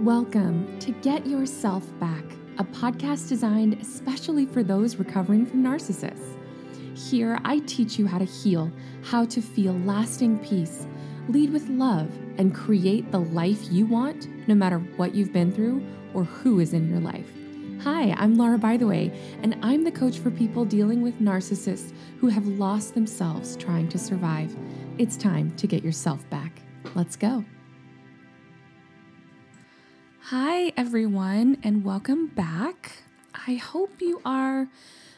Welcome to Get Yourself Back, a podcast designed especially for those recovering from narcissists. Here, I teach you how to heal, how to feel lasting peace, lead with love, and create the life you want no matter what you've been through or who is in your life. Hi, I'm Laura, by the way, and I'm the coach for people dealing with narcissists who have lost themselves trying to survive. It's time to get yourself back. Let's go. Hi, everyone, and welcome back. I hope you are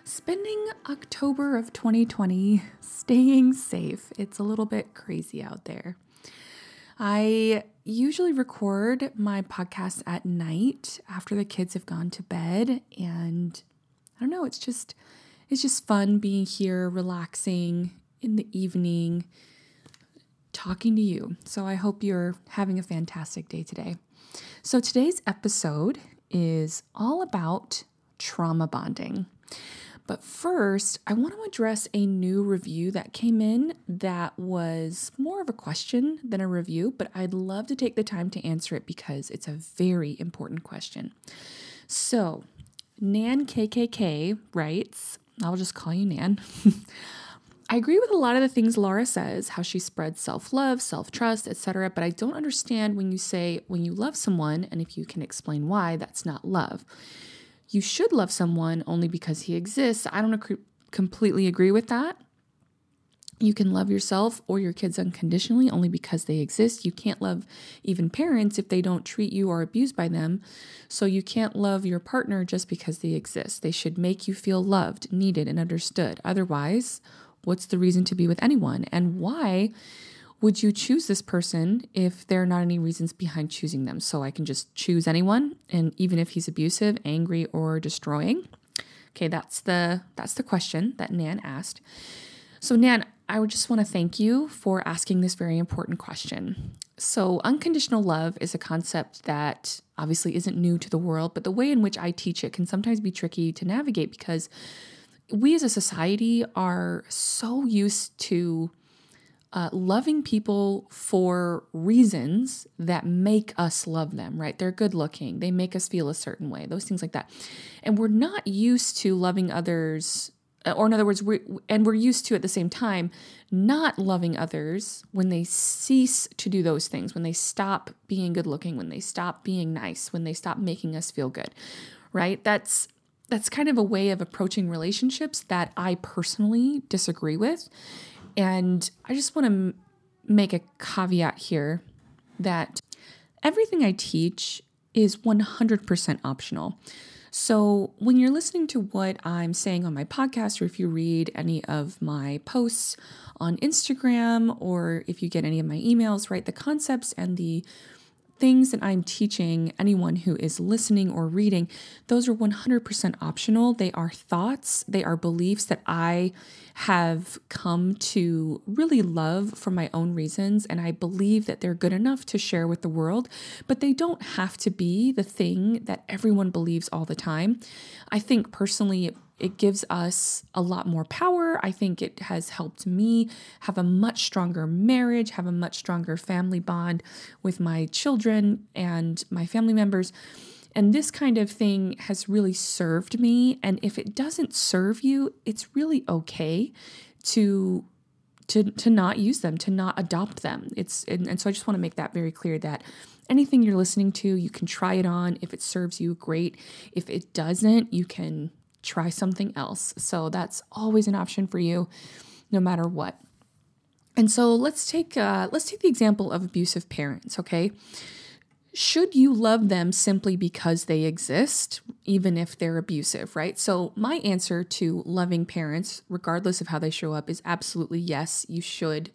spending October of 2020 staying safe. It's a little bit crazy out there. I usually record my podcast at night after the kids have gone to bed and I don't know, it's just it's just fun being here relaxing in the evening talking to you. So I hope you're having a fantastic day today. So, today's episode is all about trauma bonding. But first, I want to address a new review that came in that was more of a question than a review, but I'd love to take the time to answer it because it's a very important question. So, Nan KKK writes, I'll just call you Nan. I agree with a lot of the things Laura says, how she spreads self-love, self-trust, etc., but I don't understand when you say when you love someone and if you can explain why that's not love. You should love someone only because he exists. I don't ac- completely agree with that. You can love yourself or your kids unconditionally only because they exist. You can't love even parents if they don't treat you or abuse by them. So you can't love your partner just because they exist. They should make you feel loved, needed, and understood. Otherwise, what's the reason to be with anyone? And why would you choose this person if there are not any reasons behind choosing them? So I can just choose anyone, and even if he's abusive, angry, or destroying. Okay, that's the that's the question that Nan asked. So Nan, I would just want to thank you for asking this very important question. So, unconditional love is a concept that obviously isn't new to the world, but the way in which I teach it can sometimes be tricky to navigate because we as a society are so used to uh, loving people for reasons that make us love them, right? They're good looking, they make us feel a certain way, those things like that. And we're not used to loving others, uh, or in other words, we and we're used to at the same time not loving others when they cease to do those things, when they stop being good looking, when they stop being nice, when they stop making us feel good, right? That's that's kind of a way of approaching relationships that I personally disagree with. And I just want to m- make a caveat here that everything I teach is 100% optional. So, when you're listening to what I'm saying on my podcast, or if you read any of my posts on Instagram, or if you get any of my emails, right, the concepts and the things that I'm teaching anyone who is listening or reading, those are 100% optional. They are thoughts, they are beliefs that I have come to really love for my own reasons. And I believe that they're good enough to share with the world, but they don't have to be the thing that everyone believes all the time. I think personally, it gives us a lot more power. I think it has helped me have a much stronger marriage, have a much stronger family bond with my children and my family members. And this kind of thing has really served me. And if it doesn't serve you, it's really okay to to to not use them, to not adopt them. It's and, and so I just want to make that very clear that anything you're listening to, you can try it on. If it serves you, great. If it doesn't, you can try something else. So that's always an option for you, no matter what. And so let's take uh, let's take the example of abusive parents. Okay, should you love them simply because they exist, even if they're abusive? Right. So my answer to loving parents, regardless of how they show up, is absolutely yes. You should,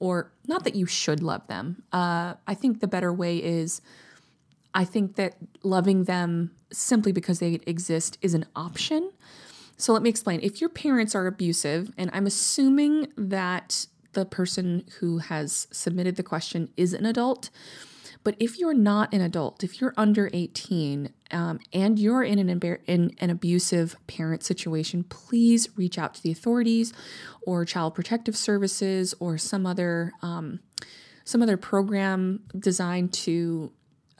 or not that you should love them. Uh, I think the better way is I think that loving them simply because they exist is an option. So let me explain. If your parents are abusive, and I'm assuming that the person who has submitted the question is an adult, but if you're not an adult, if you're under 18 um, and you're in an, in an abusive parent situation, please reach out to the authorities or Child Protective Services or some other um, some other program designed to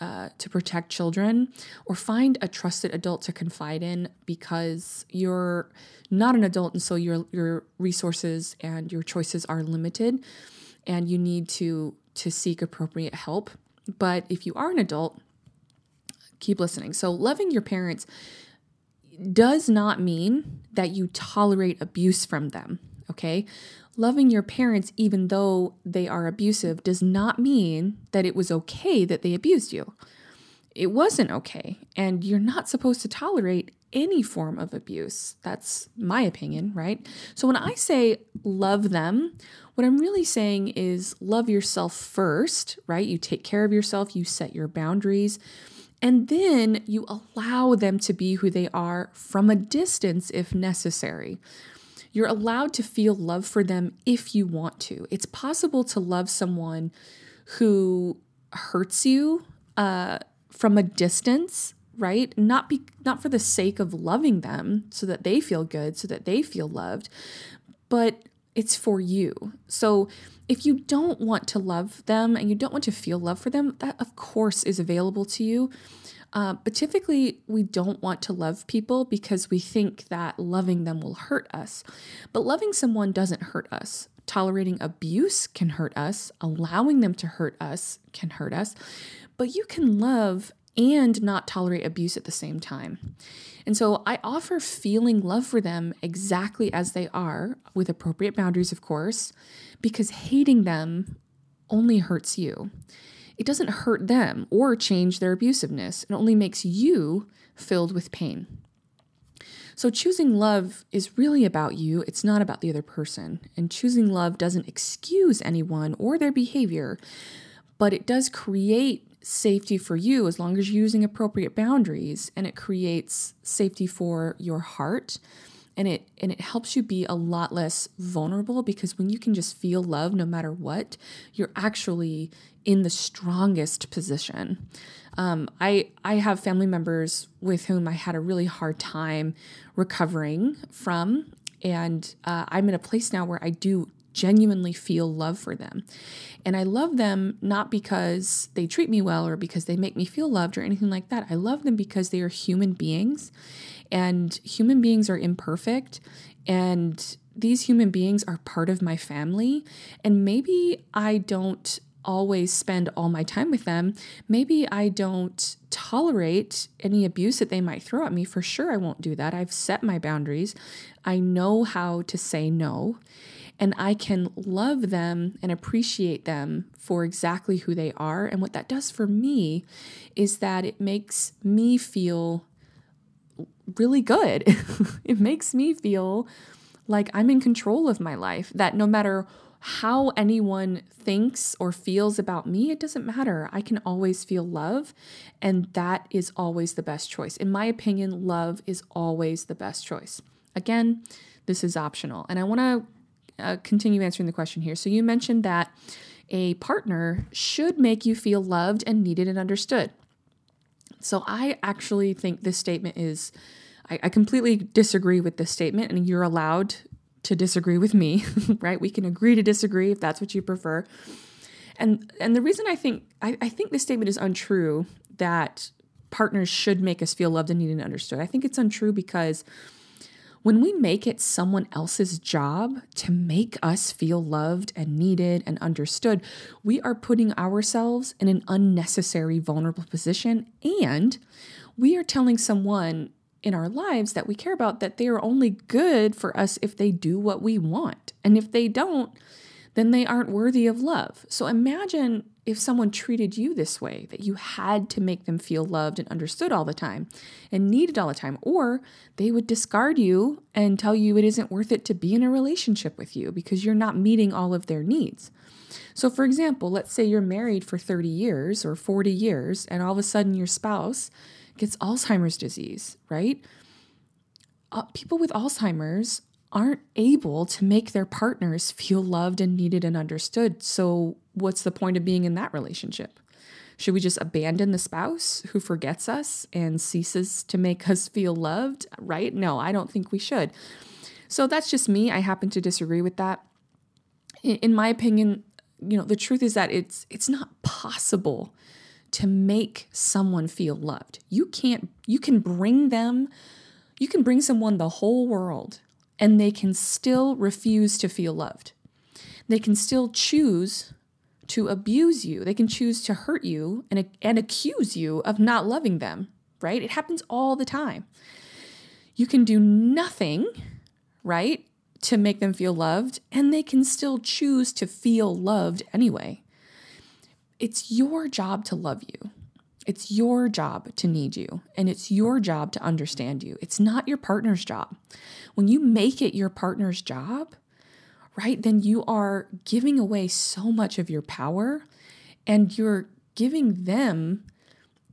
uh, to protect children, or find a trusted adult to confide in because you're not an adult, and so your your resources and your choices are limited, and you need to to seek appropriate help. But if you are an adult, keep listening. So loving your parents does not mean that you tolerate abuse from them. Okay. Loving your parents, even though they are abusive, does not mean that it was okay that they abused you. It wasn't okay. And you're not supposed to tolerate any form of abuse. That's my opinion, right? So when I say love them, what I'm really saying is love yourself first, right? You take care of yourself, you set your boundaries, and then you allow them to be who they are from a distance if necessary. You're allowed to feel love for them if you want to. It's possible to love someone who hurts you uh, from a distance, right? Not be not for the sake of loving them, so that they feel good, so that they feel loved, but it's for you. So if you don't want to love them and you don't want to feel love for them, that of course is available to you. Uh, but typically, we don't want to love people because we think that loving them will hurt us. But loving someone doesn't hurt us. Tolerating abuse can hurt us, allowing them to hurt us can hurt us. But you can love and not tolerate abuse at the same time. And so I offer feeling love for them exactly as they are, with appropriate boundaries, of course, because hating them only hurts you. It doesn't hurt them or change their abusiveness, it only makes you filled with pain. So, choosing love is really about you, it's not about the other person. And choosing love doesn't excuse anyone or their behavior, but it does create safety for you as long as you're using appropriate boundaries and it creates safety for your heart and it and it helps you be a lot less vulnerable because when you can just feel love no matter what you're actually in the strongest position. Um, I I have family members with whom I had a really hard time recovering from, and uh, I'm in a place now where I do genuinely feel love for them. And I love them not because they treat me well or because they make me feel loved or anything like that. I love them because they are human beings and human beings are imperfect and these human beings are part of my family. And maybe I don't always spend all my time with them. Maybe I don't tolerate any abuse that they might throw at me. For sure, I won't do that. I've set my boundaries. I know how to say no and I can love them and appreciate them for exactly who they are. And what that does for me is that it makes me feel really good. it makes me feel like I'm in control of my life, that no matter how anyone thinks or feels about me, it doesn't matter. I can always feel love, and that is always the best choice. In my opinion, love is always the best choice. Again, this is optional. And I want to uh, continue answering the question here. So you mentioned that a partner should make you feel loved and needed and understood. So I actually think this statement is, I, I completely disagree with this statement, and you're allowed to disagree with me, right? We can agree to disagree if that's what you prefer. And and the reason I think I, I think this statement is untrue that partners should make us feel loved and needed and understood. I think it's untrue because when we make it someone else's job to make us feel loved and needed and understood, we are putting ourselves in an unnecessary vulnerable position and we are telling someone in our lives that we care about that they are only good for us if they do what we want. And if they don't, then they aren't worthy of love. So imagine if someone treated you this way, that you had to make them feel loved and understood all the time and needed all the time, or they would discard you and tell you it isn't worth it to be in a relationship with you because you're not meeting all of their needs. So, for example, let's say you're married for 30 years or 40 years, and all of a sudden your spouse gets Alzheimer's disease, right? Uh, people with Alzheimer's aren't able to make their partners feel loved and needed and understood. So, what's the point of being in that relationship? Should we just abandon the spouse who forgets us and ceases to make us feel loved? Right? No, I don't think we should. So, that's just me. I happen to disagree with that. In my opinion, you know, the truth is that it's it's not possible to make someone feel loved. You can't, you can bring them, you can bring someone the whole world and they can still refuse to feel loved. They can still choose to abuse you. They can choose to hurt you and, and accuse you of not loving them, right? It happens all the time. You can do nothing, right, to make them feel loved, and they can still choose to feel loved anyway. It's your job to love you. It's your job to need you, and it's your job to understand you. It's not your partner's job. When you make it your partner's job, right, then you are giving away so much of your power and you're giving them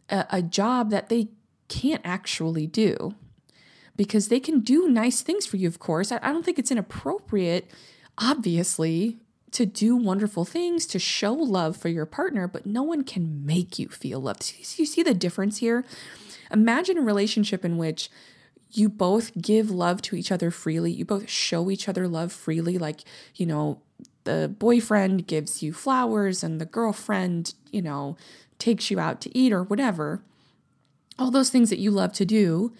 a, a job that they can't actually do because they can do nice things for you, of course. I, I don't think it's inappropriate, obviously, to do wonderful things, to show love for your partner, but no one can make you feel loved. You see the difference here? Imagine a relationship in which you both give love to each other freely. You both show each other love freely. Like, you know, the boyfriend gives you flowers and the girlfriend, you know, takes you out to eat or whatever. All those things that you love to do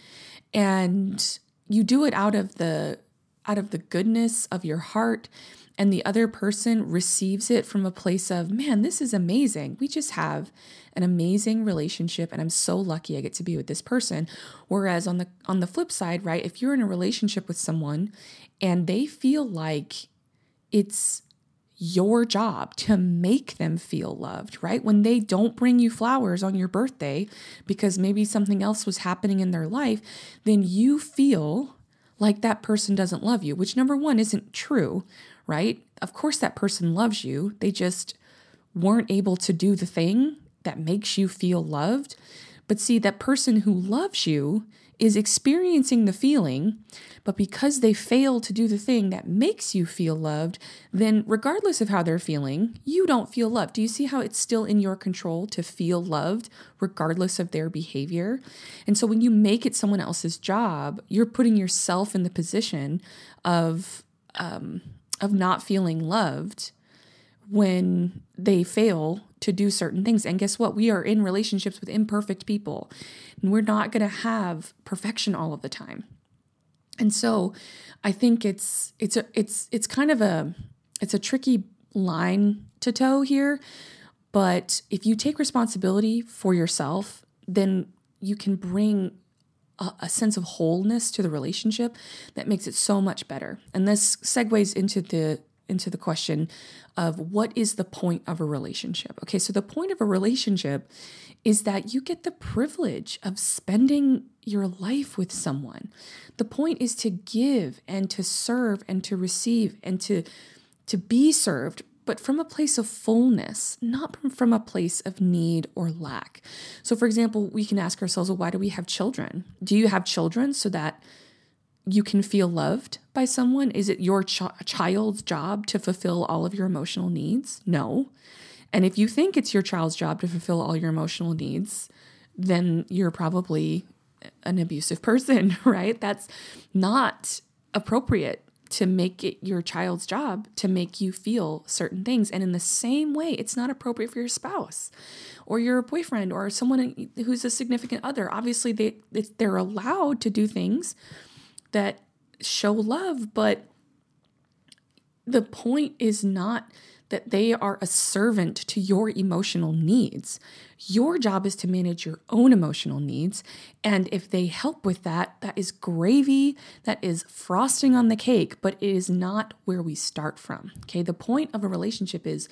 and you do it out of the out of the goodness of your heart and the other person receives it from a place of man this is amazing we just have an amazing relationship and i'm so lucky i get to be with this person whereas on the on the flip side right if you're in a relationship with someone and they feel like it's your job to make them feel loved, right? When they don't bring you flowers on your birthday because maybe something else was happening in their life, then you feel like that person doesn't love you, which number one isn't true, right? Of course, that person loves you. They just weren't able to do the thing that makes you feel loved. But see, that person who loves you is experiencing the feeling, but because they fail to do the thing that makes you feel loved, then regardless of how they're feeling, you don't feel loved. Do you see how it's still in your control to feel loved regardless of their behavior? And so when you make it someone else's job, you're putting yourself in the position of um, of not feeling loved when they fail to do certain things. And guess what? We are in relationships with imperfect people, and we're not going to have perfection all of the time. And so, I think it's it's a it's it's kind of a it's a tricky line to toe here, but if you take responsibility for yourself, then you can bring a, sense of wholeness to the relationship that makes it so much better. And this segues into the into the question of what is the point of a relationship. Okay, so the point of a relationship is that you get the privilege of spending your life with someone. The point is to give and to serve and to receive and to to be served but from a place of fullness, not from a place of need or lack. So, for example, we can ask ourselves, well, why do we have children? Do you have children so that you can feel loved by someone? Is it your ch- child's job to fulfill all of your emotional needs? No. And if you think it's your child's job to fulfill all your emotional needs, then you're probably an abusive person, right? That's not appropriate to make it your child's job to make you feel certain things. And in the same way, it's not appropriate for your spouse or your boyfriend or someone who's a significant other. Obviously, they they're allowed to do things that show love, but the point is not that they are a servant to your emotional needs. Your job is to manage your own emotional needs. And if they help with that, that is gravy, that is frosting on the cake, but it is not where we start from. Okay. The point of a relationship is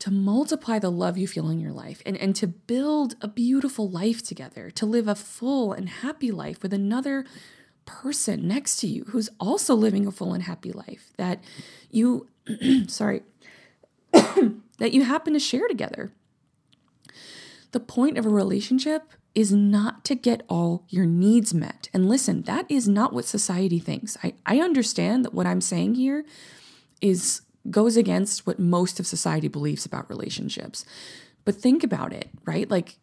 to multiply the love you feel in your life and, and to build a beautiful life together, to live a full and happy life with another person next to you who's also living a full and happy life that you sorry that you happen to share together. The point of a relationship is not to get all your needs met. And listen that is not what society thinks. I, I understand that what i'm saying here is goes against what most of society believes about relationships. But think about it right? Like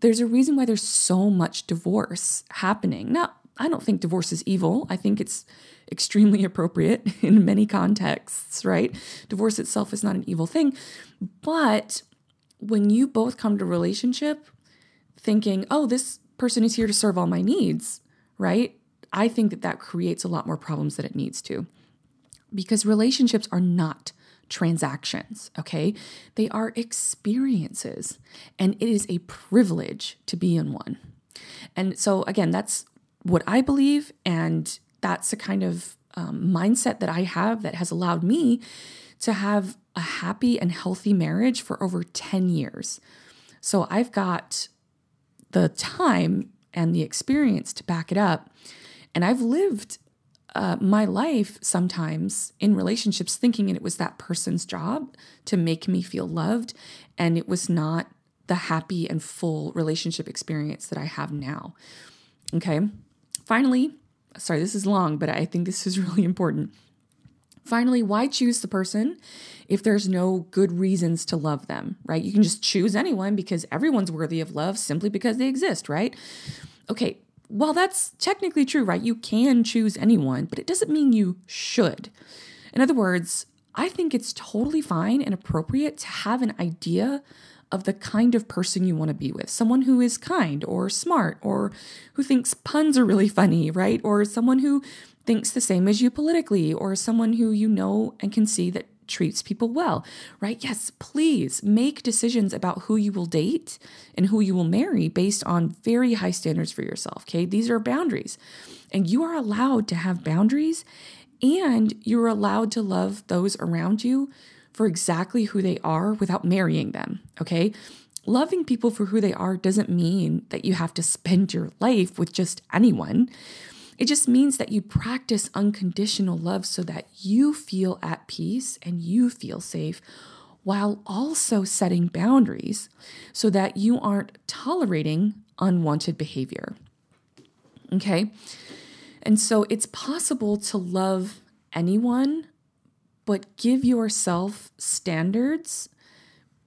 there's a reason why there's so much divorce happening. Now, I don't think divorce is evil. I think it's extremely appropriate in many contexts, right? Divorce itself is not an evil thing, but when you both come to relationship thinking, oh, this person is here to serve all my needs, right? I think that that creates a lot more problems than it needs to because relationships are not transactions, okay? They are experiences, and it is a privilege to be in one. And so, again, that's what I believe, and that's the kind of um, mindset that I have that has allowed me to have a happy and healthy marriage for over 10 years. So I've got the time and the experience to back it up. And I've lived uh, my life sometimes in relationships thinking it was that person's job to make me feel loved. And it was not the happy and full relationship experience that I have now. Okay. Finally, sorry, this is long, but I think this is really important. Finally, why choose the person if there's no good reasons to love them, right? You can just choose anyone because everyone's worthy of love simply because they exist, right? Okay, well, that's technically true, right? You can choose anyone, but it doesn't mean you should. In other words, I think it's totally fine and appropriate to have an idea of the kind of person you want to be with. Someone who is kind or smart or who thinks puns are really funny, right? Or someone who thinks the same as you politically or someone who you know and can see that treats people well, right? Yes, please make decisions about who you will date and who you will marry based on very high standards for yourself, okay? These are boundaries. And you are allowed to have boundaries and you're allowed to love those around you for exactly who they are without marrying them, okay? Loving people for who they are doesn't mean that you have to spend your life with just anyone. It just means that you practice unconditional love so that you feel at peace and you feel safe while also setting boundaries so that you aren't tolerating unwanted behavior. Okay? And so it's possible to love anyone but give yourself standards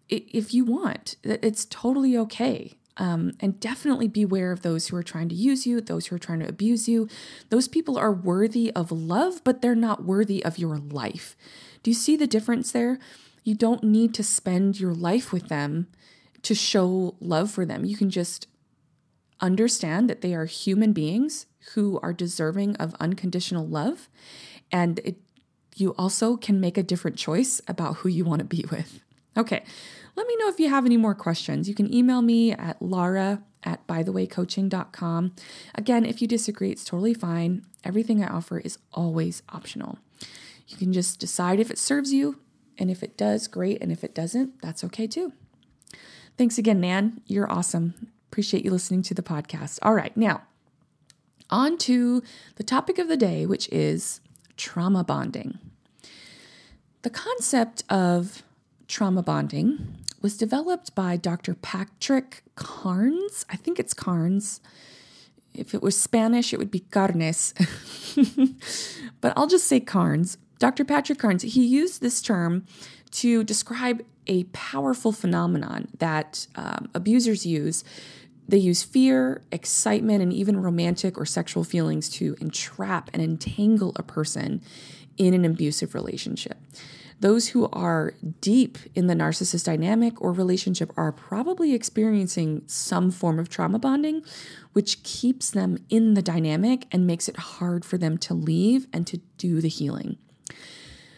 if you want. It's totally okay. Um, and definitely beware of those who are trying to use you, those who are trying to abuse you. Those people are worthy of love, but they're not worthy of your life. Do you see the difference there? You don't need to spend your life with them to show love for them. You can just understand that they are human beings who are deserving of unconditional love. And it you also can make a different choice about who you want to be with. Okay, let me know if you have any more questions. You can email me at laura at bythewaycoaching.com. Again, if you disagree, it's totally fine. Everything I offer is always optional. You can just decide if it serves you, and if it does, great. And if it doesn't, that's okay too. Thanks again, Nan. You're awesome. Appreciate you listening to the podcast. All right, now on to the topic of the day, which is trauma bonding. The concept of trauma bonding was developed by Dr. Patrick Carnes. I think it's Carnes. If it was Spanish, it would be Carnes. but I'll just say Carnes. Dr. Patrick Carnes, he used this term to describe a powerful phenomenon that um, abusers use. They use fear, excitement, and even romantic or sexual feelings to entrap and entangle a person in an abusive relationship. Those who are deep in the narcissist dynamic or relationship are probably experiencing some form of trauma bonding, which keeps them in the dynamic and makes it hard for them to leave and to do the healing.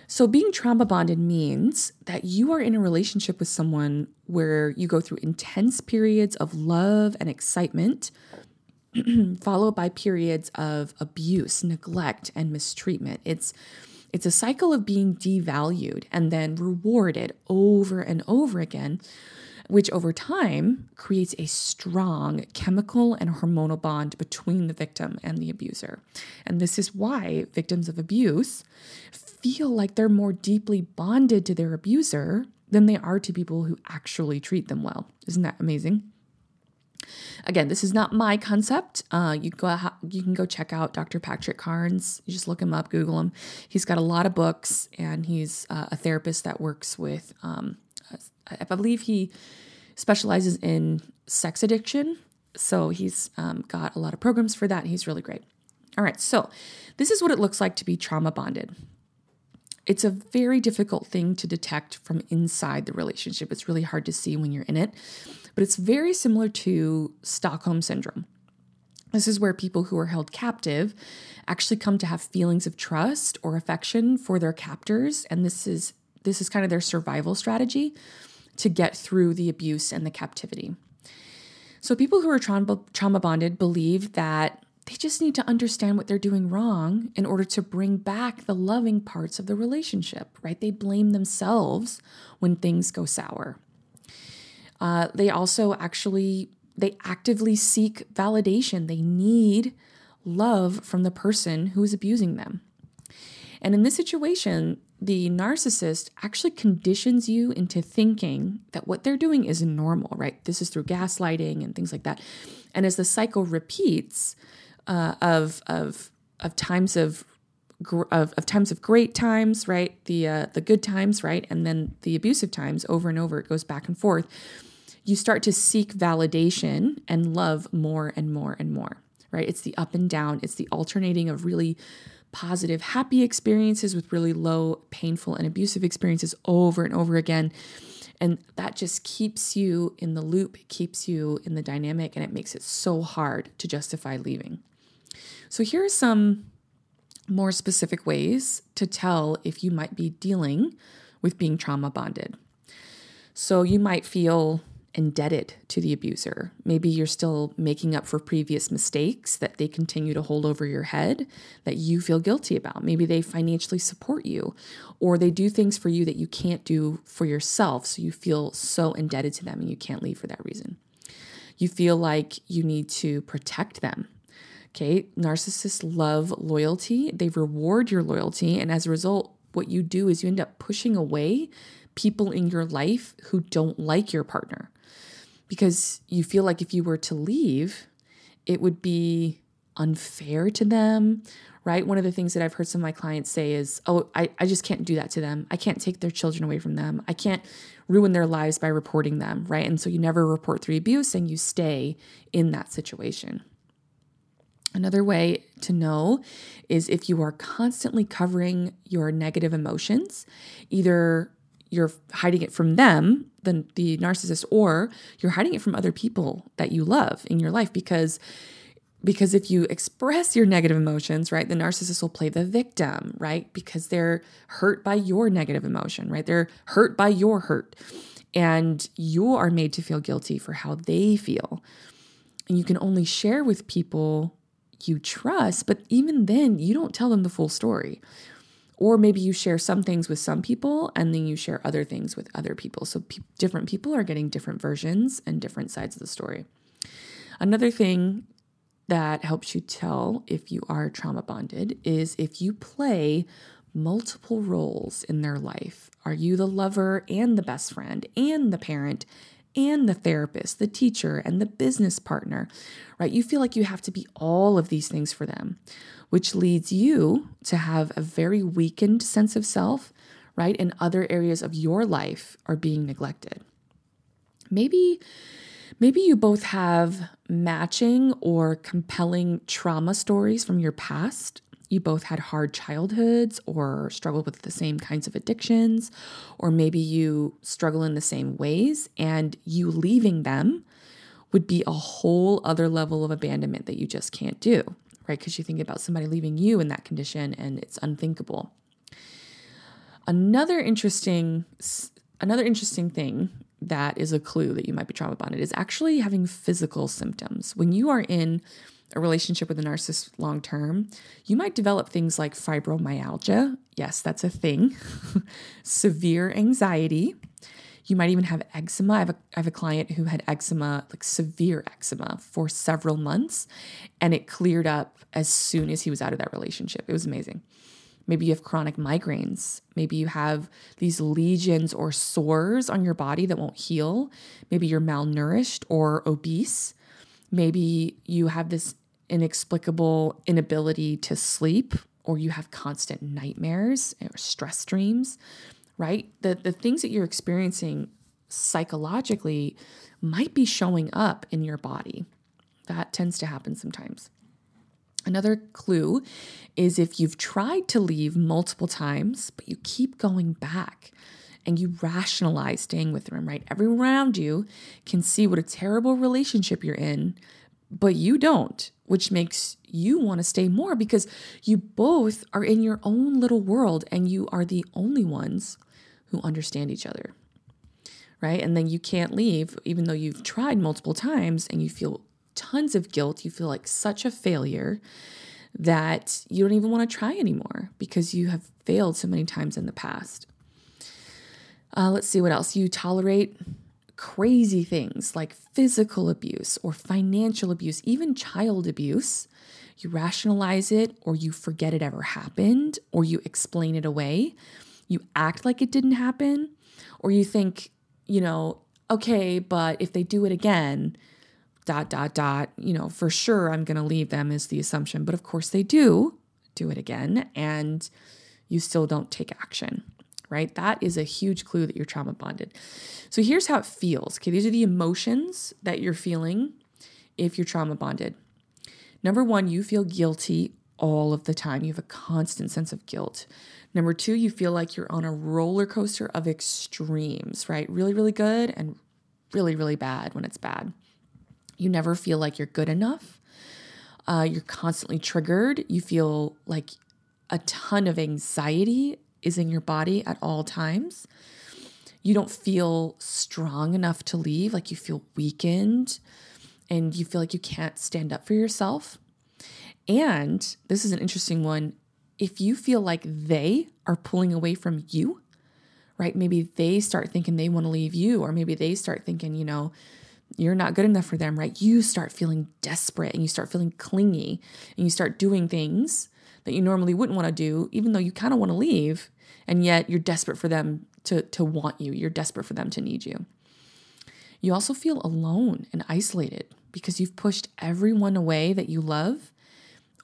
So, being trauma bonded means that you are in a relationship with someone where you go through intense periods of love and excitement, followed by periods of abuse, neglect, and mistreatment. It's it's a cycle of being devalued and then rewarded over and over again, which over time creates a strong chemical and hormonal bond between the victim and the abuser. And this is why victims of abuse feel like they're more deeply bonded to their abuser than they are to people who actually treat them well. Isn't that amazing? Again, this is not my concept. Uh, you go you can go check out Dr. Patrick Carnes. You just look him up, Google him. He's got a lot of books, and he's uh, a therapist that works with. Um, I believe he specializes in sex addiction, so he's um, got a lot of programs for that. he's really great. All right, so this is what it looks like to be trauma bonded. it's a very difficult thing to detect from inside the relationship. It's really hard to see when you're in it, but it's very similar to Stockholm syndrome. This is where people who are held captive actually come to have feelings of trust or affection for their captors and this is this is kind of their survival strategy to get through the abuse and the captivity. So people who are trauma, trauma bonded believe that they just need to understand what they're doing wrong in order to bring back the loving parts of the relationship, right? They blame themselves when things go sour. Uh, they also actually they actively seek validation. They need love from the person who is abusing them. And in this situation, the narcissist actually conditions you into thinking that what they're doing is normal, right? This is through gaslighting and things like that. And as the cycle repeats, uh, of of of times of of, of times of great times, right? The uh, the good times, right? And then the abusive times over and over. It goes back and forth. You start to seek validation and love more and more and more, right? It's the up and down. It's the alternating of really positive, happy experiences with really low, painful, and abusive experiences over and over again. And that just keeps you in the loop, keeps you in the dynamic, and it makes it so hard to justify leaving. So, here are some more specific ways to tell if you might be dealing with being trauma bonded. So, you might feel indebted to the abuser. Maybe you're still making up for previous mistakes that they continue to hold over your head that you feel guilty about. Maybe they financially support you or they do things for you that you can't do for yourself. So you feel so indebted to them and you can't leave for that reason. You feel like you need to protect them Okay, narcissists love loyalty, they reward your loyalty. And as a result, what you do is you end up pushing away people in your life who don't like your partner because you feel like if you were to leave, it would be unfair to them, right? One of the things that I've heard some of my clients say is, oh, I, I just can't do that to them. I can't take their children away from them. I can't ruin their lives by reporting them, right? And so you never report through abuse and you stay in that situation. Another way to know is if you are constantly covering your negative emotions, either you're hiding it from them, the, the narcissist, or you're hiding it from other people that you love in your life because because if you express your negative emotions, right, the narcissist will play the victim, right? Because they're hurt by your negative emotion, right? They're hurt by your hurt. And you are made to feel guilty for how they feel. And you can only share with people you trust, but even then, you don't tell them the full story. Or maybe you share some things with some people and then you share other things with other people. So pe- different people are getting different versions and different sides of the story. Another thing that helps you tell if you are trauma bonded is if you play multiple roles in their life. Are you the lover and the best friend and the parent and the therapist, the teacher, and the business partner, right? You feel like you have to be all of these things for them, which leads you to have a very weakened sense of self, right? And other areas of your life are being neglected. Maybe maybe you both have matching or compelling trauma stories from your past you both had hard childhoods or struggled with the same kinds of addictions, or maybe you struggle in the same ways, and you leaving them would be a whole other level of abandonment that you just can't do, right? Because you think about somebody leaving you in that condition and it's unthinkable. Another interesting another interesting thing that is a clue that you might be trauma bonded is actually having physical symptoms. When you are in a relationship with a narcissist long term, you might develop things like fibromyalgia. Yes, that's a thing. Severe anxiety. You might even have eczema. I have, a, I have a client who had eczema, like severe eczema, for several months, and it cleared up as soon as he was out of that relationship. It was amazing. Maybe you have chronic migraines. Maybe you have these lesions or sores on your body that won't heal. Maybe you're malnourished or obese. Maybe you have this inexplicable inability to sleep or you have constant nightmares or stress dreams, right? The the things that you're experiencing psychologically might be showing up in your body. That tends to happen sometimes. Another clue is if you've tried to leave multiple times, but you keep going back and you rationalize staying with them, right? Everyone around you can see what a terrible relationship you're in, but you don't, which makes you want to stay more because you both are in your own little world and you are the only ones who understand each other, right? And then you can't leave, even though you've tried multiple times and you feel tons of guilt. You feel like such a failure that you don't even want to try anymore because you have failed so many times in the past. Uh, let's see what else. You tolerate crazy things like physical abuse or financial abuse, even child abuse. You rationalize it or you forget it ever happened or you explain it away. You act like it didn't happen or you think, you know, okay, but if they do it again, dot, dot, dot, you know, for sure I'm going to leave them is the assumption. But of course they do do it again and you still don't take action, right? That is a huge clue that you're trauma bonded. So here's how it feels. Okay, these are the emotions that you're feeling if you're trauma bonded. Number one, you feel guilty all of the time. You have a constant sense of guilt. Number two, you feel like you're on a roller coaster of extremes, right? Really, really good and really, really bad when it's bad. You never feel like you're good enough. Uh, you're constantly triggered. You feel like a ton of anxiety is in your body at all times. You don't feel strong enough to leave, like you feel weakened and you feel like you can't stand up for yourself. And this is an interesting one. If you feel like they are pulling away from you, right? Maybe they start thinking they want to leave you, or maybe they start thinking, you know, you're not good enough for them, right? You start feeling desperate and you start feeling clingy and you start doing things that you normally wouldn't want to do, even though you kind of want to leave, and yet you're desperate for them to, to want you. You're desperate for them to need you. You also feel alone and isolated because you've pushed everyone away that you love,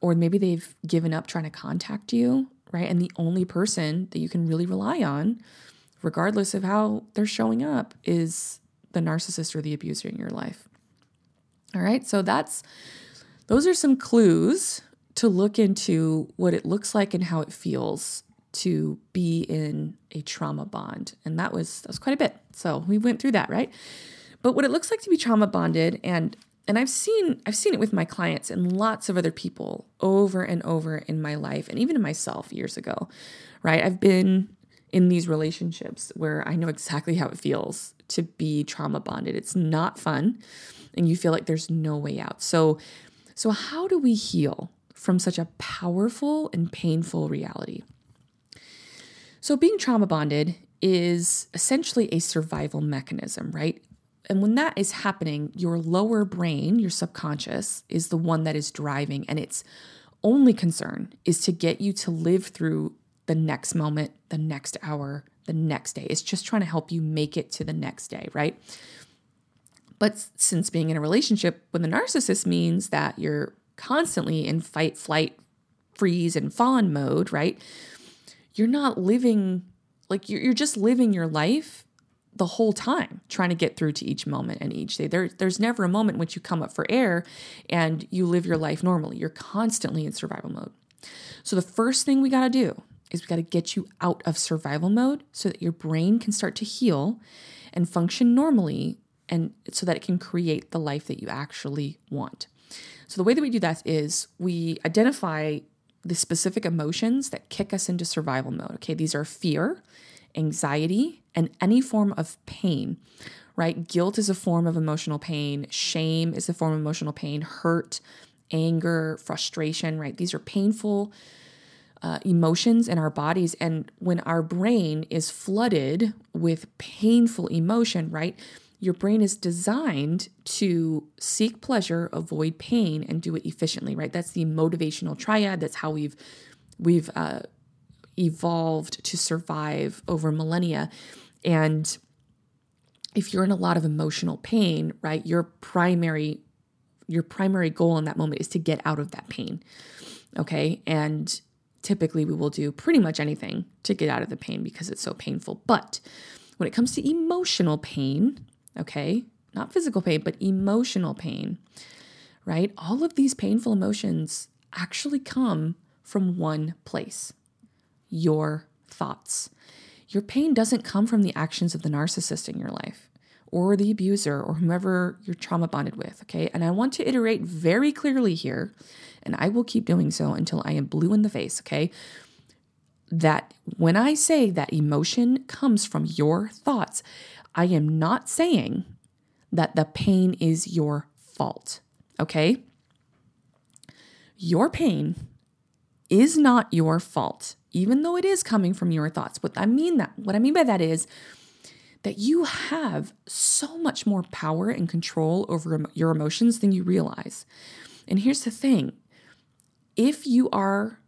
or maybe they've given up trying to contact you, right? And the only person that you can really rely on, regardless of how they're showing up, is the narcissist or the abuser in your life. All right, so that's those are some clues to look into what it looks like and how it feels to be in a trauma bond. And that was that was quite a bit. So we went through that, right? But what it looks like to be trauma bonded and and I've seen I've seen it with my clients and lots of other people over and over in my life and even in myself years ago. Right? I've been in these relationships where I know exactly how it feels to be trauma bonded. It's not fun and you feel like there's no way out. So so how do we heal from such a powerful and painful reality? So being trauma bonded is essentially a survival mechanism, right? And when that is happening, your lower brain, your subconscious, is the one that is driving, and its only concern is to get you to live through the next moment, the next hour, the next day. It's just trying to help you make it to the next day, right? But since being in a relationship with a narcissist means that you're constantly in fight, flight, freeze, and fawn mode, right? You're not living like you're, you're just living your life the whole time trying to get through to each moment and each day. There, there's never a moment in which you come up for air and you live your life normally. You're constantly in survival mode. So the first thing we got to do is we got to get you out of survival mode so that your brain can start to heal and function normally and so that it can create the life that you actually want. So the way that we do that is we identify the specific emotions that kick us into survival mode. Okay, these are fear, anxiety, and any form of pain, right? Guilt is a form of emotional pain, shame is a form of emotional pain, hurt, anger, frustration, right? These are painful uh, emotions in our bodies. And when our brain is flooded with painful emotion, right? Your brain is designed to seek pleasure, avoid pain, and do it efficiently, right? That's the motivational triad. That's how we've we've uh, evolved to survive over millennia. And if you're in a lot of emotional pain, right, your primary your primary goal in that moment is to get out of that pain. Okay? And typically we will do pretty much anything to get out of the pain because it's so painful. But when it comes to emotional pain, okay, not physical pain, but emotional pain, right? All of these painful emotions actually come from one place your thoughts. Your pain doesn't come from the actions of the narcissist in your life or the abuser or whomever you're trauma bonded with. Okay. And I want to iterate very clearly here, and I will keep doing so until I am blue in the face. Okay. That when I say that emotion comes from your thoughts, I am not saying that the pain is your fault. Okay. Your pain is not your fault, even though it is coming from your thoughts. What I mean that what I mean by that is that you have so much more power and control over your emotions than you realize. And here's the thing if you are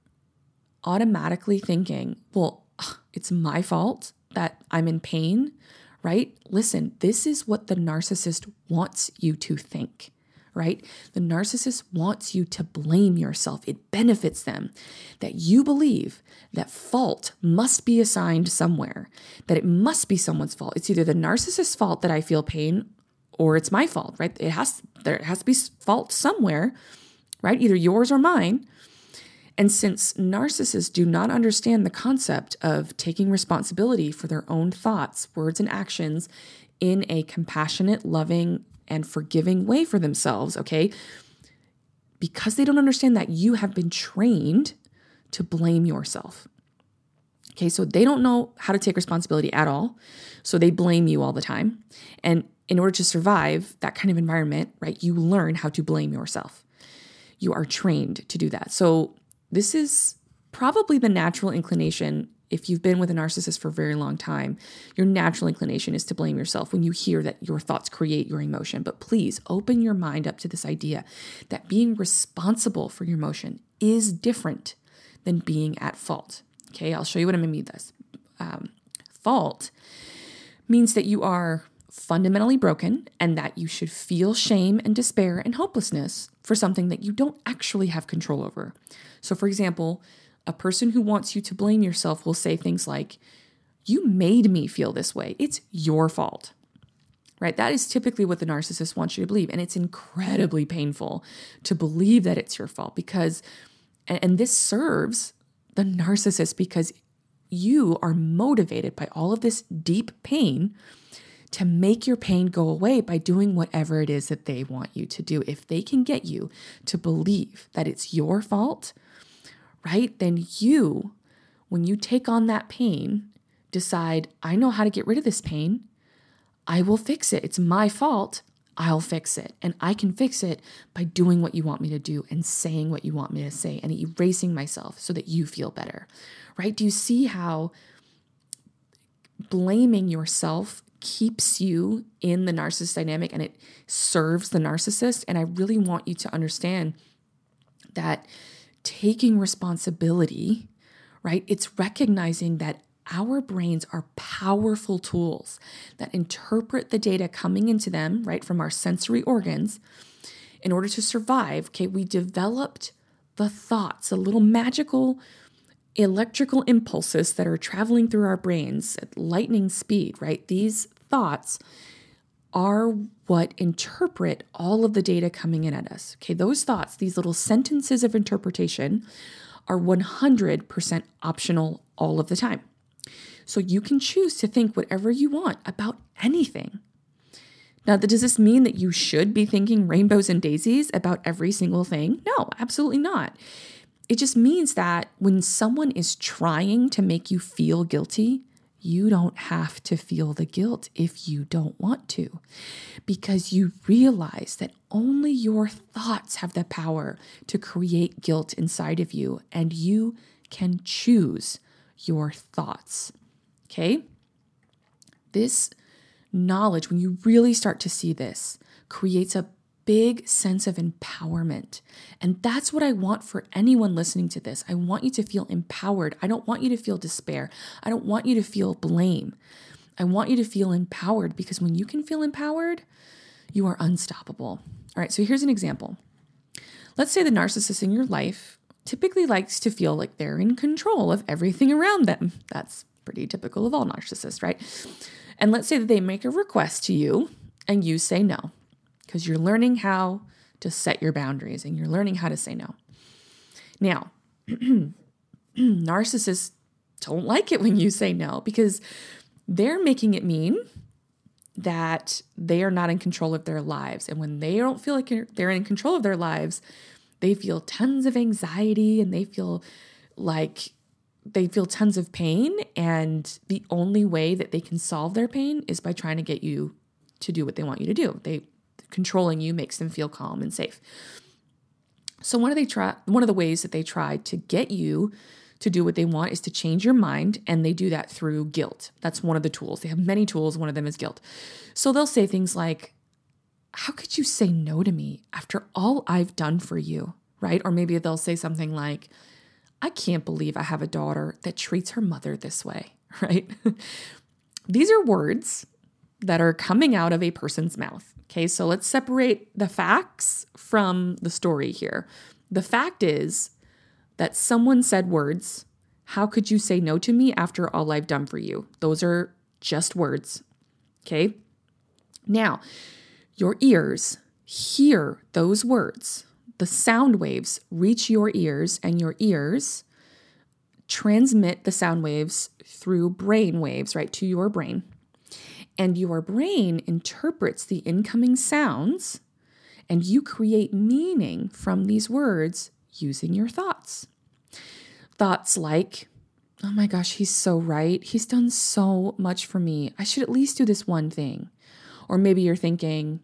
automatically thinking, well, it's my fault that I'm in pain, right? Listen, this is what the narcissist wants you to think right? The narcissist wants you to blame yourself. It benefits them that you believe that fault must be assigned somewhere, that it must be someone's fault. It's either the narcissist's fault that I feel pain or it's my fault, right? It has there has to be fault somewhere, right? Either yours or mine. And since narcissists do not understand the concept of taking responsibility for their own thoughts, words, and actions in a compassionate, loving, and forgiving way for themselves, okay? Because they don't understand that you have been trained to blame yourself. Okay, so they don't know how to take responsibility at all. So they blame you all the time. And in order to survive that kind of environment, right, you learn how to blame yourself. You are trained to do that. So this is probably the natural inclination if you've been with a narcissist for a very long time, your natural inclination is to blame yourself when you hear that your thoughts create your emotion. But please open your mind up to this idea that being responsible for your emotion is different than being at fault. Okay, I'll show you what I mean by this. Um, fault means that you are fundamentally broken and that you should feel shame and despair and hopelessness for something that you don't actually have control over. So, for example, a person who wants you to blame yourself will say things like, You made me feel this way. It's your fault. Right? That is typically what the narcissist wants you to believe. And it's incredibly painful to believe that it's your fault because, and this serves the narcissist because you are motivated by all of this deep pain to make your pain go away by doing whatever it is that they want you to do. If they can get you to believe that it's your fault, right? Then you, when you take on that pain, decide, I know how to get rid of this pain. I will fix it. It's my fault. I'll fix it. And I can fix it by doing what you want me to do and saying what you want me to say and erasing myself so that you feel better, right? Do you see how blaming yourself keeps you in the narcissist dynamic and it serves the narcissist? And I really want you to understand that taking responsibility, right? It's recognizing that our brains are powerful tools that interpret the data coming into them, right, from our sensory organs. In order to survive, okay, we developed the thoughts, a little magical electrical impulses that are traveling through our brains at lightning speed, right? These thoughts are what interpret all of the data coming in at us. Okay, those thoughts, these little sentences of interpretation, are 100% optional all of the time. So you can choose to think whatever you want about anything. Now, does this mean that you should be thinking rainbows and daisies about every single thing? No, absolutely not. It just means that when someone is trying to make you feel guilty, you don't have to feel the guilt if you don't want to, because you realize that only your thoughts have the power to create guilt inside of you, and you can choose your thoughts. Okay? This knowledge, when you really start to see this, creates a big sense of empowerment. And that's what I want for anyone listening to this. I want you to feel empowered. I don't want you to feel despair. I don't want you to feel blame. I want you to feel empowered because when you can feel empowered, you are unstoppable. All right, so here's an example. Let's say the narcissist in your life typically likes to feel like they're in control of everything around them. That's pretty typical of all narcissists, right? And let's say that they make a request to you and you say no because you're learning how to set your boundaries and you're learning how to say no. Now, narcissists don't like it when you say no because they're making it mean that they are not in control of their lives. And when they don't feel like they're in control of their lives, they feel tons of anxiety and they feel like they feel tons of pain. And the only way that they can solve their pain is by trying to get you to do what they want you to do. They controlling you makes them feel calm and safe. So one of they try one of the ways that they try to get you to do what they want is to change your mind and they do that through guilt. That's one of the tools. They have many tools, one of them is guilt. So they'll say things like how could you say no to me after all I've done for you? Right? Or maybe they'll say something like I can't believe I have a daughter that treats her mother this way, right? These are words that are coming out of a person's mouth. Okay, so let's separate the facts from the story here. The fact is that someone said words, How could you say no to me after all I've done for you? Those are just words. Okay, now your ears hear those words. The sound waves reach your ears, and your ears transmit the sound waves through brain waves, right, to your brain and your brain interprets the incoming sounds and you create meaning from these words using your thoughts. Thoughts like, oh my gosh, he's so right. He's done so much for me. I should at least do this one thing. Or maybe you're thinking,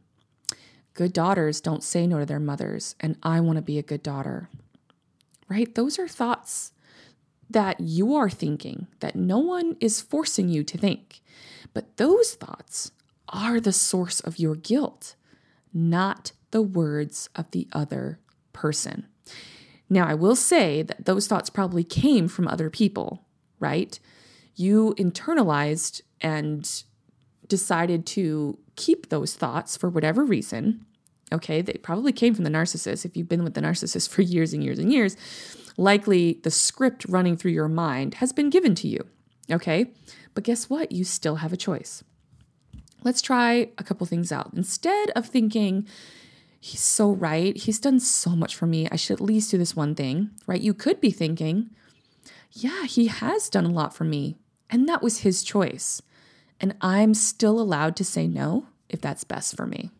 good daughters don't say no to their mothers, and I want to be a good daughter. Right? Those are thoughts that you are thinking that no one is forcing you to think. But those thoughts are the source of your guilt, not the words of the other person. Now, I will say that those thoughts probably came from other people, right? You internalized and decided to keep those thoughts for whatever reason. Okay, they probably came from the narcissist. If you've been with the narcissist for years and years and years, likely the script running through your mind has been given to you. Okay, but guess what? You still have a choice. Let's try a couple things out. Instead of thinking, he's so right, he's done so much for me, I should at least do this one thing, right? You could be thinking, yeah, he has done a lot for me, and that was his choice. And I'm still allowed to say no if that's best for me.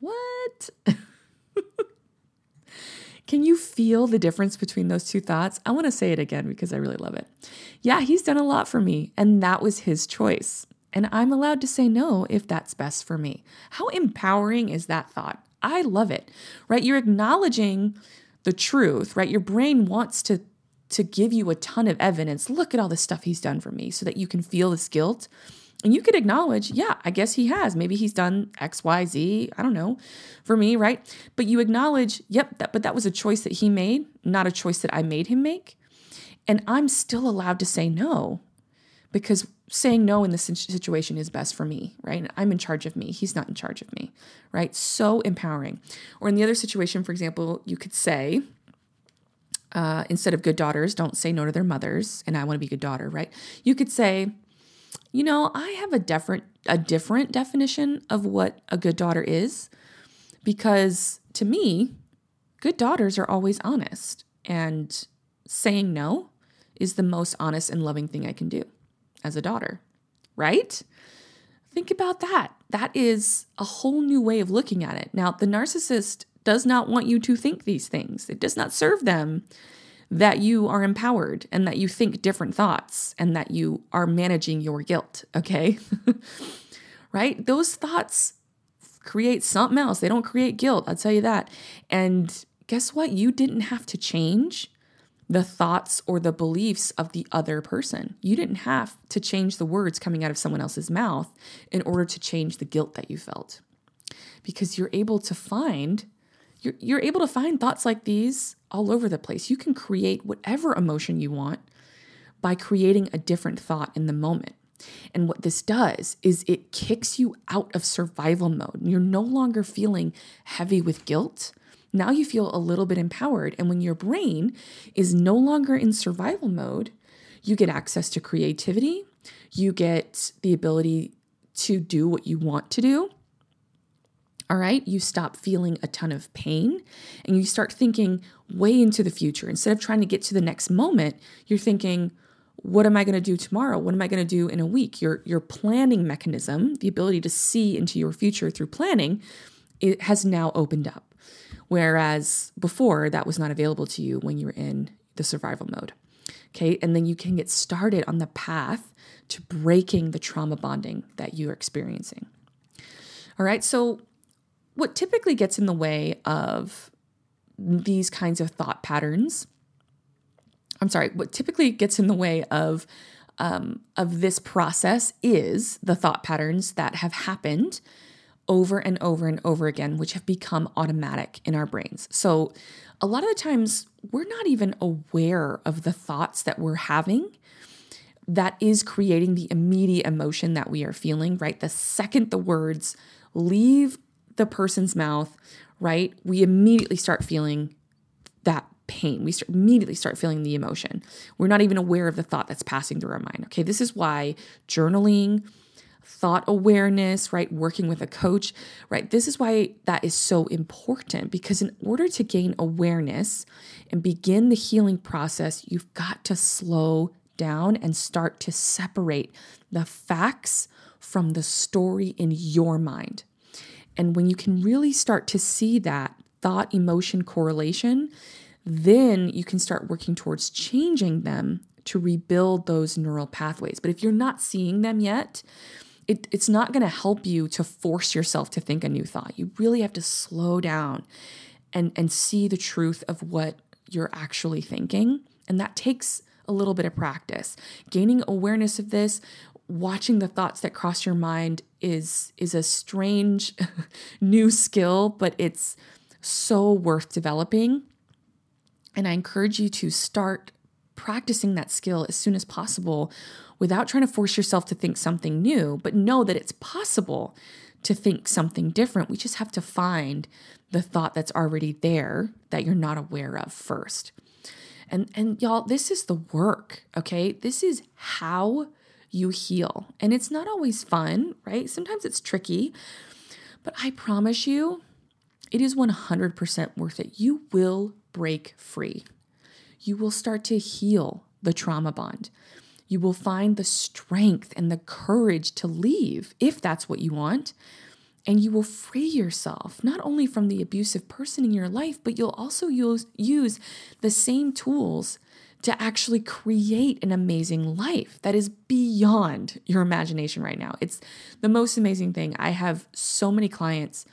What? Can you feel the difference between those two thoughts? I want to say it again because I really love it. Yeah, he's done a lot for me, and that was his choice. And I'm allowed to say no if that's best for me. How empowering is that thought? I love it, right? You're acknowledging the truth, right? Your brain wants to to give you a ton of evidence. Look at all the stuff he's done for me so that you can feel this guilt and you could acknowledge, yeah, I guess he has. Maybe he's done X, Y, Z. I don't know for me, right? But you acknowledge, yep, that, but that was a choice that he made, not a choice that I made him make. And I'm still allowed to say no because saying no in this situation is best for me, right? I'm in charge of me. He's not in charge of me, right? So empowering. Or in the other situation, for example, you could say, uh, instead of good daughters, don't say no to their mothers, and I want to be a good daughter, right? You could say, you know, I have a different a different definition of what a good daughter is because to me, good daughters are always honest and saying no is the most honest and loving thing I can do as a daughter. Right? Think about that. That is a whole new way of looking at it. Now, the narcissist does not want you to think these things. It does not serve them that you are empowered and that you think different thoughts and that you are managing your guilt, okay? right? Those thoughts create something else. They don't create guilt, I'll tell you that. And guess what? You didn't have to change the thoughts or the beliefs of the other person. You didn't have to change the words coming out of someone else's mouth in order to change the guilt that you felt. Because you're able to find you're, you're able to find thoughts like these all over the place. You can create whatever emotion you want by creating a different thought in the moment. And what this does is it kicks you out of survival mode. You're no longer feeling heavy with guilt. Now you feel a little bit empowered. And when your brain is no longer in survival mode, you get access to creativity, you get the ability to do what you want to do. All right, you stop feeling a ton of pain and you start thinking way into the future. Instead of trying to get to the next moment, you're thinking, what am I going to do tomorrow? What am I going to do in a week? Your your planning mechanism, the ability to see into your future through planning, it has now opened up. Whereas before that was not available to you when you were in the survival mode. Okay? And then you can get started on the path to breaking the trauma bonding that you're experiencing. All right? So what typically gets in the way of these kinds of thought patterns I'm sorry, what typically gets in the way of um, of this process is the thought patterns that have happened over and over and over again, which have become automatic in our brains. So, a lot of the times, we're not even aware of the thoughts that we're having that is creating the immediate emotion that we are feeling, right? The second the words leave the person's mouth, right, we immediately start feeling that pain. We start, immediately start feeling the emotion. We're not even aware of the thought that's passing through our mind. Okay, this is why journaling, thought awareness, right, working with a coach, right, this is why that is so important because in order to gain awareness and begin the healing process, you've got to slow down and start to separate the facts from the story in your mind. And when you can really start to see that thought emotion correlation, then you can start working towards changing them to rebuild those neural pathways. But if you're not seeing them yet, it, it's not going to help you to force yourself to think a new thought. You really have to slow down and, and see the truth of what you're actually thinking. And that takes a little bit of practice. Gaining awareness of this, watching the thoughts that cross your mind is is a strange new skill, but it's so worth developing and I encourage you to start practicing that skill as soon as possible without trying to force yourself to think something new, but know that it's possible to think something different. We just have to find the thought that's already there that you're not aware of first. And and y'all, this is the work, okay? This is how you heal. And it's not always fun, right? Sometimes it's tricky. But I promise you, it is 100% worth it. You will break free. You will start to heal the trauma bond. You will find the strength and the courage to leave if that's what you want. And you will free yourself not only from the abusive person in your life, but you'll also use, use the same tools to actually create an amazing life that is beyond your imagination right now. It's the most amazing thing. I have so many clients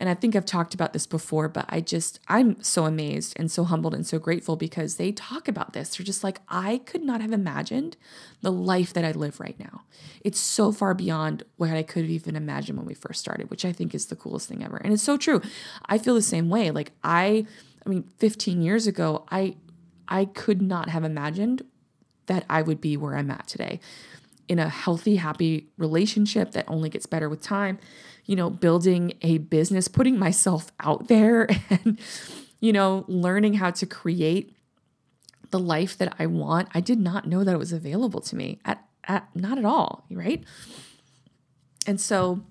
and I think I've talked about this before, but I just, I'm so amazed and so humbled and so grateful because they talk about this. They're just like, I could not have imagined the life that I live right now. It's so far beyond what I could have even imagined when we first started, which I think is the coolest thing ever. And it's so true. I feel the same way. Like, I, I mean, 15 years ago, I, I could not have imagined that I would be where I'm at today in a healthy, happy relationship that only gets better with time you know, building a business, putting myself out there and, you know, learning how to create the life that I want. I did not know that it was available to me at, at not at all, right? And so,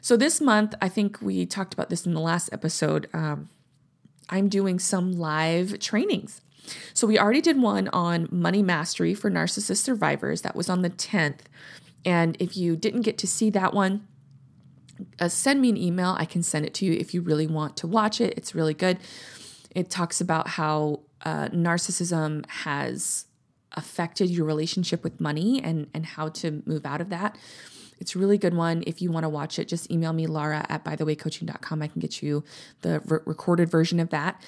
so this month, I think we talked about this in the last episode. Um, I'm doing some live trainings. So we already did one on money mastery for narcissist survivors. That was on the 10th. And if you didn't get to see that one, uh, send me an email. I can send it to you if you really want to watch it. It's really good. It talks about how uh, narcissism has affected your relationship with money and, and how to move out of that. It's a really good one. If you want to watch it, just email me, Laura at bythewaycoaching.com. I can get you the re- recorded version of that.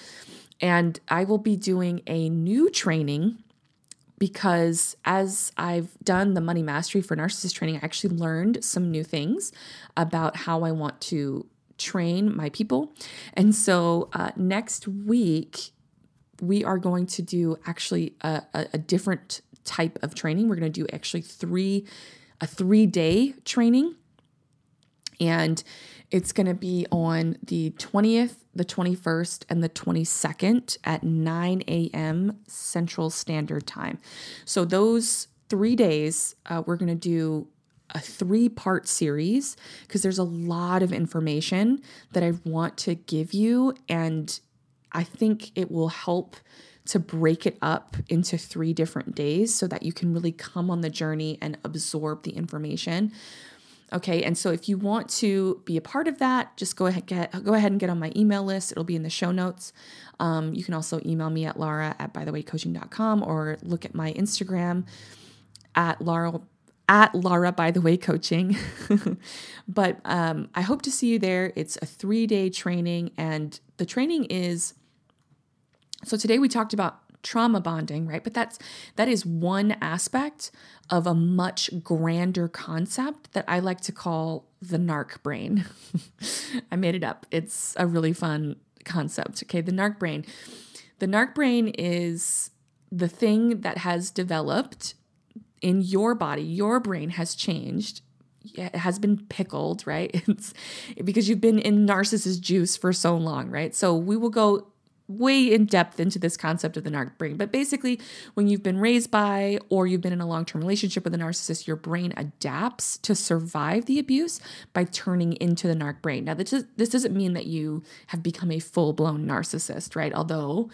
And I will be doing a new training because as I've done the money mastery for narcissist training, I actually learned some new things about how I want to train my people. And so uh, next week, we are going to do actually a, a, a different type of training. We're going to do actually three, a three day training. And it's going to be on the 20th, the 21st, and the 22nd at 9 a.m. Central Standard Time. So, those three days, uh, we're going to do a three part series because there's a lot of information that I want to give you. And I think it will help to break it up into three different days so that you can really come on the journey and absorb the information. Okay, and so if you want to be a part of that, just go ahead get go ahead and get on my email list. It'll be in the show notes. Um, you can also email me at Laura at bythewaycoaching.com or look at my Instagram at Laura at Laura by the way coaching. but um, I hope to see you there. It's a three day training, and the training is so today we talked about trauma bonding, right? But that's that is one aspect of a much grander concept that I like to call the narc brain. I made it up. It's a really fun concept. Okay, the narc brain. The narc brain is the thing that has developed in your body. Your brain has changed it has been pickled, right? It's because you've been in narcissist juice for so long, right? So we will go way in depth into this concept of the narc brain. But basically, when you've been raised by or you've been in a long term relationship with a narcissist, your brain adapts to survive the abuse by turning into the narc brain. Now, this, is, this doesn't mean that you have become a full blown narcissist, right? Although,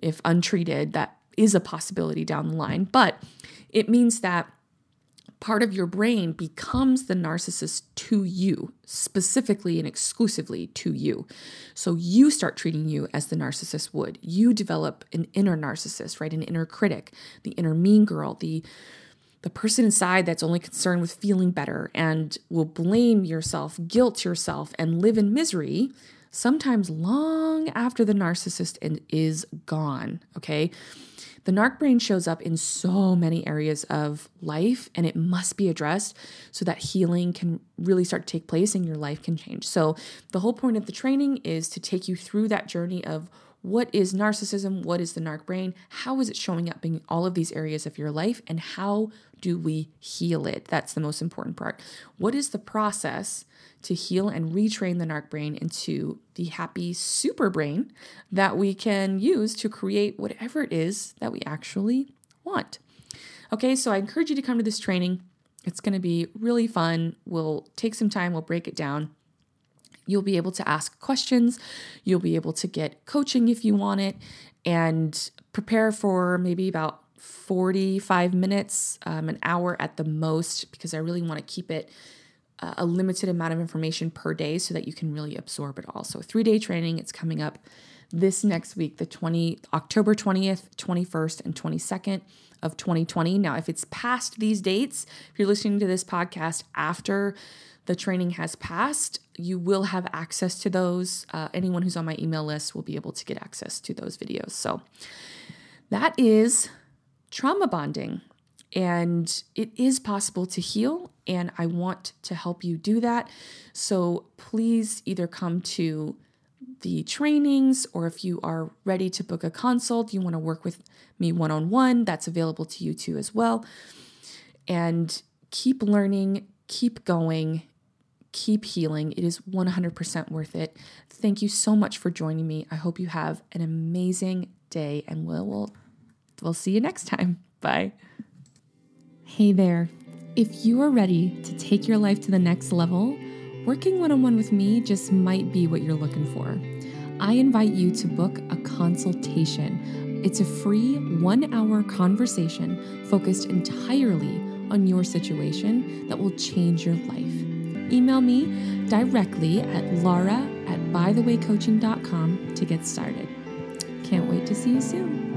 if untreated, that is a possibility down the line. But it means that part of your brain becomes the narcissist to you, specifically and exclusively to you. So you start treating you as the narcissist would. You develop an inner narcissist, right? An inner critic, the inner mean girl, the the person inside that's only concerned with feeling better and will blame yourself, guilt yourself, and live in misery, sometimes long after the narcissist is gone. Okay. The narc brain shows up in so many areas of life and it must be addressed so that healing can really start to take place and your life can change. So, the whole point of the training is to take you through that journey of what is narcissism? What is the narc brain? How is it showing up in all of these areas of your life? And how do we heal it? That's the most important part. What is the process to heal and retrain the narc brain into the happy super brain that we can use to create whatever it is that we actually want. Okay, so I encourage you to come to this training. It's going to be really fun. We'll take some time, we'll break it down. You'll be able to ask questions, you'll be able to get coaching if you want it, and prepare for maybe about 45 minutes, um, an hour at the most, because I really want to keep it a limited amount of information per day so that you can really absorb it all. So, three day training, it's coming up this next week, the 20 October 20th, 21st, and 22nd of 2020. Now, if it's past these dates, if you're listening to this podcast after the training has passed, you will have access to those. Uh, anyone who's on my email list will be able to get access to those videos. So, that is trauma bonding. And it is possible to heal, and I want to help you do that. So please either come to the trainings, or if you are ready to book a consult, you want to work with me one on one, that's available to you too as well. And keep learning, keep going, keep healing. It is 100% worth it. Thank you so much for joining me. I hope you have an amazing day, and we'll, we'll, we'll see you next time. Bye. Hey there. If you are ready to take your life to the next level, working one on one with me just might be what you're looking for. I invite you to book a consultation. It's a free one hour conversation focused entirely on your situation that will change your life. Email me directly at laura at bythewaycoaching.com to get started. Can't wait to see you soon.